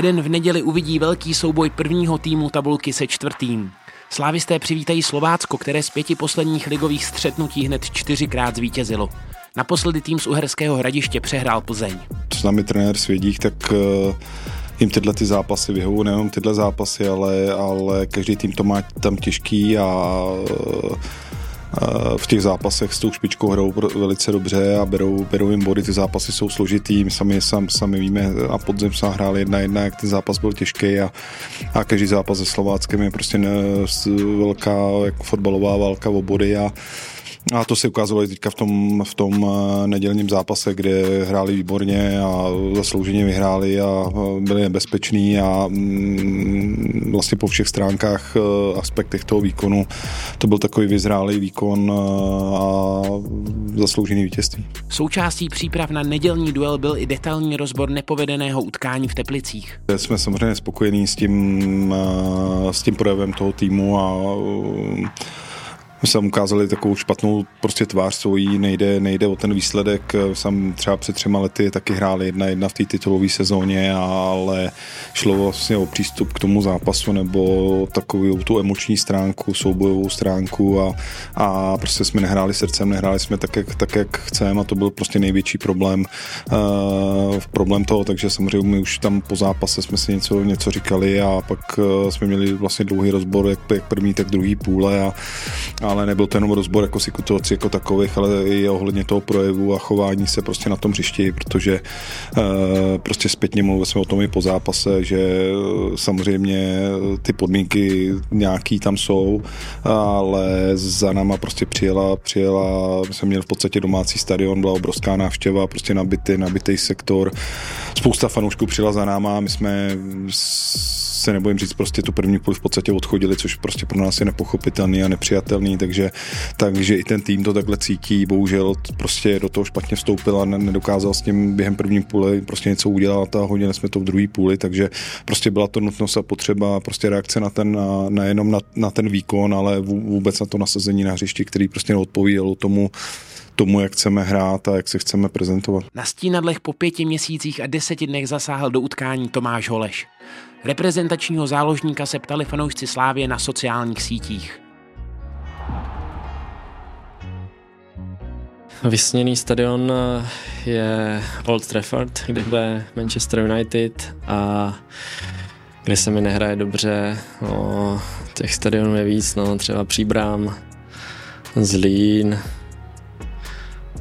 Eden v neděli uvidí velký souboj prvního týmu tabulky se čtvrtým. Slávisté přivítají Slovácko, které z pěti posledních ligových střetnutí hned čtyřikrát zvítězilo. Naposledy tým z Uherského hradiště přehrál Plzeň. S námi trenér Svědík, tak uh jim tyhle ty zápasy vyhovují, nejenom tyhle zápasy, ale, ale každý tým to má tam těžký a v těch zápasech s tou špičkou hrajou velice dobře a berou, berou jim body, ty zápasy jsou složitý, my sami, sam, sami víme a podzem jsme hráli jedna jedna, jak ten zápas byl těžký a, a každý zápas se Slováckem je prostě ne, velká jako fotbalová válka o body a a to se ukázalo i teďka v tom, v tom eh, nedělním zápase, kde hráli výborně a zaslouženě vyhráli a byli nebezpeční a mm, vlastně po všech stránkách, eh, aspektech toho výkonu to byl takový vyzrálý výkon eh, a zasloužený vítězství. Součástí příprav na nedělní duel byl i detailní rozbor nepovedeného utkání v Teplicích. Jsme samozřejmě spokojení s tím, s tím projevem toho týmu a my jsme ukázali takovou špatnou prostě tvář svojí, nejde, nejde o ten výsledek. Sam třeba před třema lety taky hráli jedna jedna v té titulové sezóně, ale šlo vlastně o přístup k tomu zápasu nebo takovou tu emoční stránku, soubojovou stránku a, a prostě jsme nehráli srdcem, nehráli jsme tak, jak, tak, jak chceme a to byl prostě největší problém uh, problém toho, takže samozřejmě my už tam po zápase jsme si něco, něco říkali a pak uh, jsme měli vlastně dlouhý rozbor, jak, jak první, tak druhý půle a, a ale nebyl to jenom rozbor jako situací jako takových, ale i ohledně toho projevu a chování se prostě na tom hřišti, protože uh, prostě zpětně mluvili jsme o tom i po zápase, že uh, samozřejmě ty podmínky nějaký tam jsou, ale za náma prostě přijela, přijela, jsme měli v podstatě domácí stadion, byla obrovská návštěva, prostě nabitý, nabitý sektor, spousta fanoušků přijela za náma, my jsme se nebojím říct, prostě tu první půl v podstatě odchodili, což prostě pro nás je nepochopitelný a nepřijatelný, takže, takže i ten tým to takhle cítí, bohužel prostě do toho špatně vstoupil a nedokázal s tím během první půle prostě něco udělat a hodili jsme to v druhé půli, takže prostě byla to nutnost a potřeba prostě reakce na ten, nejenom na, na ten výkon, ale vůbec na to nasazení na hřišti, který prostě neodpovídalo tomu, tomu, jak chceme hrát a jak se chceme prezentovat. Na stínadlech po pěti měsících a deseti dnech zasáhl do utkání Tomáš Holeš. Reprezentačního záložníka se ptali fanoušci Slávě na sociálních sítích. Vysněný stadion je Old Trafford, kde bude Manchester United a kde se mi nehraje dobře. No, těch stadionů je víc, no, třeba Příbram, Zlín,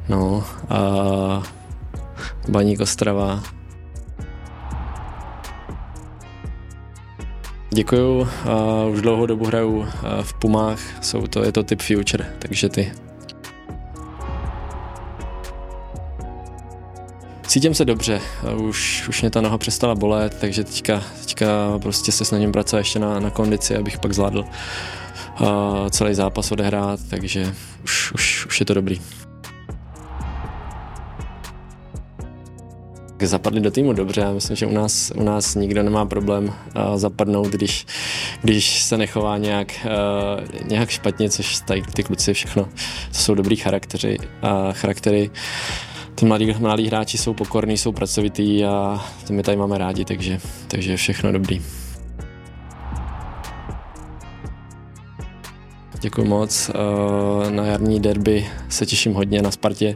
no a Baník Ostrava. Děkuju, uh, už dlouhou dobu hraju uh, v Pumách, jsou to, je to typ Future, takže ty. Cítím se dobře, už, už mě ta noha přestala bolet, takže teďka, teďka prostě se snažím pracovat ještě na, na kondici, abych pak zvládl uh, celý zápas odehrát, takže už, už, už je to dobrý. Zapadli do týmu dobře. Já myslím, že u nás, u nás nikdo nemá problém uh, zapadnout, když, když se nechová nějak, uh, nějak špatně, což tady ty kluci všechno, to jsou dobrý charaktery, uh, charaktery. Ty mladí, mladí hráči jsou pokorní, jsou pracovitý a ty my tady máme rádi, takže, takže všechno dobrý. Děkuji moc. Eh, na jarní derby se těším hodně na Spartě,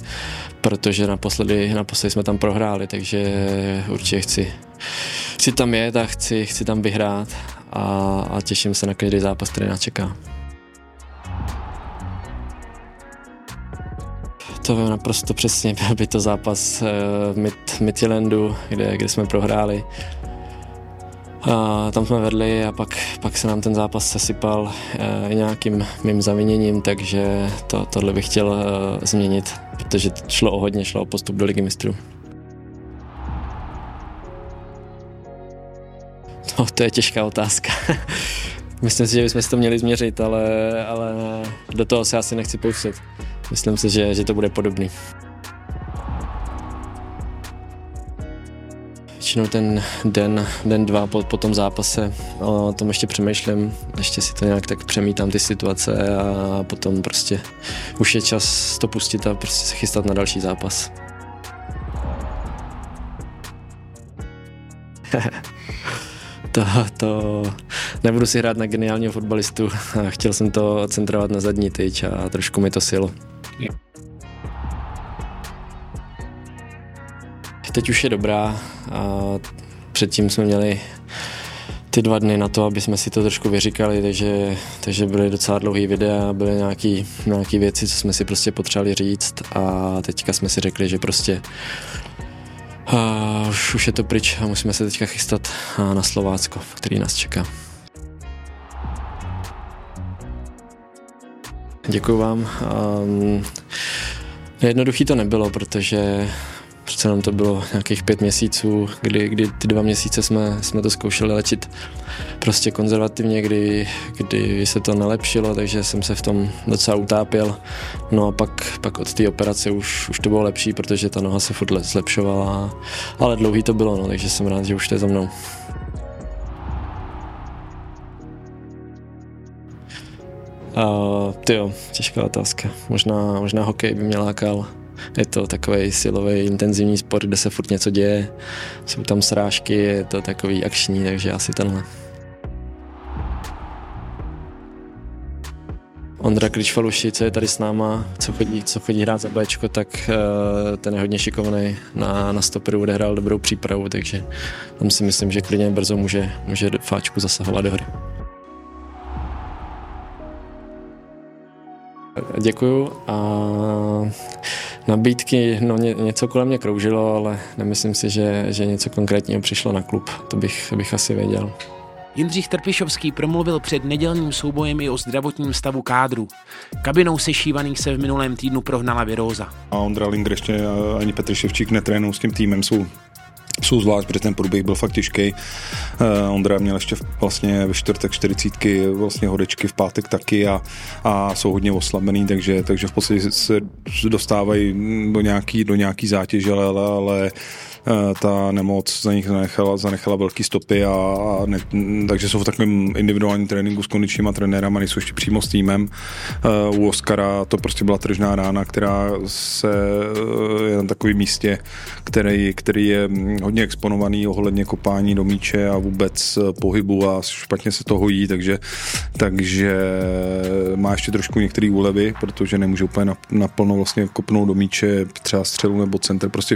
protože naposledy, naposledy jsme tam prohráli, takže určitě chci, chci tam jet a chci, chci tam vyhrát a, a těším se na každý zápas, který nás čeká. To vím naprosto přesně, byl by to zápas v Mid, Midtjyllandu, kde, kde jsme prohráli. A tam jsme vedli a pak, pak se nám ten zápas sesypal e, nějakým mým zaviněním, takže to, tohle bych chtěl e, změnit, protože šlo o hodně, šlo o postup do ligy mistrů. No, to je těžká otázka. Myslím si, že bychom si to měli změřit, ale, ale do toho se asi nechci pouštět. Myslím si, že, že to bude podobný. Většinou ten den, den dva po, po tom zápase o tom ještě přemýšlím, ještě si to nějak tak přemítám ty situace a potom prostě už je čas to pustit a prostě se chystat na další zápas. to, to nebudu si hrát na geniálního fotbalistu. Chtěl jsem to centrovat na zadní tyč a trošku mi to silo. Teď už je dobrá a předtím jsme měli ty dva dny na to, aby jsme si to trošku vyříkali, takže, takže byly docela dlouhý videa, byly nějaký, nějaký věci, co jsme si prostě potřebovali říct a teďka jsme si řekli, že prostě uh, už, už je to pryč a musíme se teďka chystat na Slovácko, který nás čeká. Děkuji vám. Um, jednoduchý to nebylo, protože Přece nám to bylo nějakých pět měsíců, kdy, kdy ty dva měsíce jsme, jsme to zkoušeli léčit prostě konzervativně, kdy, kdy se to nelepšilo, takže jsem se v tom docela utápěl. No a pak, pak od té operace už, už to bylo lepší, protože ta noha se furt zlepšovala, ale dlouhý to bylo, no, takže jsem rád, že už to je za mnou. Uh, ty jo, těžká otázka. Možná, možná hokej by mě lákal. Je to takový silový, intenzivní sport, kde se furt něco děje, jsou tam srážky, je to takový akční, takže asi tenhle. Ondra Kličfaluši, co je tady s náma, co chodí, co chodí hrát za Bčko, tak uh, ten je hodně šikovný. Na, na stoperu odehrál dobrou přípravu, takže tam si myslím, že klidně brzo může, může Fáčku zasahovat do hry. Děkuju a nabídky, no ně, něco kolem mě kroužilo, ale nemyslím si, že, že něco konkrétního přišlo na klub, to bych, bych asi věděl. Jindřich Trpišovský promluvil před nedělním soubojem i o zdravotním stavu kádru. Kabinou sešívaných se v minulém týdnu prohnala viróza. A Ondra Linger ještě ani Petr Ševčík netrénují s tím týmem, jsou jsou zvlášť, protože ten průběh byl fakt těžký. Uh, Ondra měl ještě vlastně ve čtvrtek čtyřicítky vlastně hodečky, v pátek taky a, a jsou hodně oslabený, takže, takže v podstatě se dostávají do nějaký, do nějaký zátěže, ale, ale Eh, ta nemoc za nich zanechala, zanechala velký stopy a, a ne, takže jsou v takovém individuálním tréninku s kondičníma trenérama, nejsou ještě přímo s týmem. Uh, u Oscara to prostě byla tržná rána, která se uh, je na takovém místě, který, který je hodně exponovaný ohledně kopání do míče a vůbec pohybu a špatně se to hojí, takže, takže má ještě trošku některé úlevy, protože nemůže úplně naplno vlastně kopnout do míče třeba střelu nebo center, prostě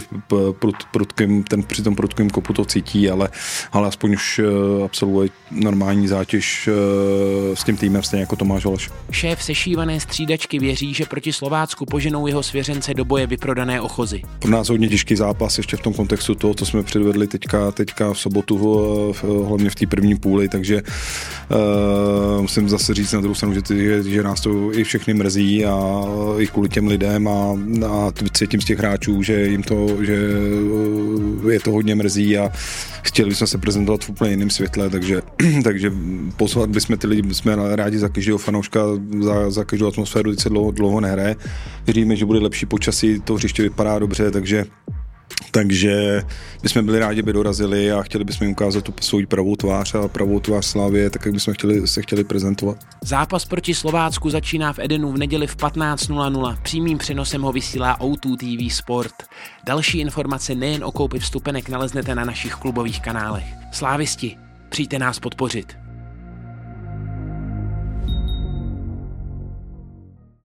prut, prut prudkým, ten při tom prudkým kopu to cítí, ale, ale aspoň už uh, absolvuje normální zátěž uh, s tím týmem, stejně jako Tomáš Holeš. Šéf sešívané střídačky věří, že proti Slovácku poženou jeho svěřence do boje vyprodané ochozy. Pro nás hodně těžký zápas ještě v tom kontextu toho, co jsme předvedli teďka, teďka v sobotu, uh, hlavně v té první půli, takže uh, musím zase říct na druhou stranu, že, že, že nás to i všechny mrzí a i kvůli těm lidem a, a cítím z těch hráčů, že jim to, že je to hodně mrzí a chtěli bychom se prezentovat v úplně jiném světle, takže, takže poslat bychom ty lidi, jsme rádi za každého fanouška, za, za každou atmosféru, teď se dlouho, dlouho nehraje. Věříme, že bude lepší počasí, to hřiště vypadá dobře, takže takže bychom byli rádi, by dorazili a chtěli bychom jim ukázat tu svou pravou tvář a pravou tvář Slávě, tak jak bychom chtěli, se chtěli prezentovat. Zápas proti Slovácku začíná v Edenu v neděli v 15.00. Přímým přenosem ho vysílá O2 TV Sport. Další informace nejen o koupi vstupenek naleznete na našich klubových kanálech. Slávisti, přijďte nás podpořit.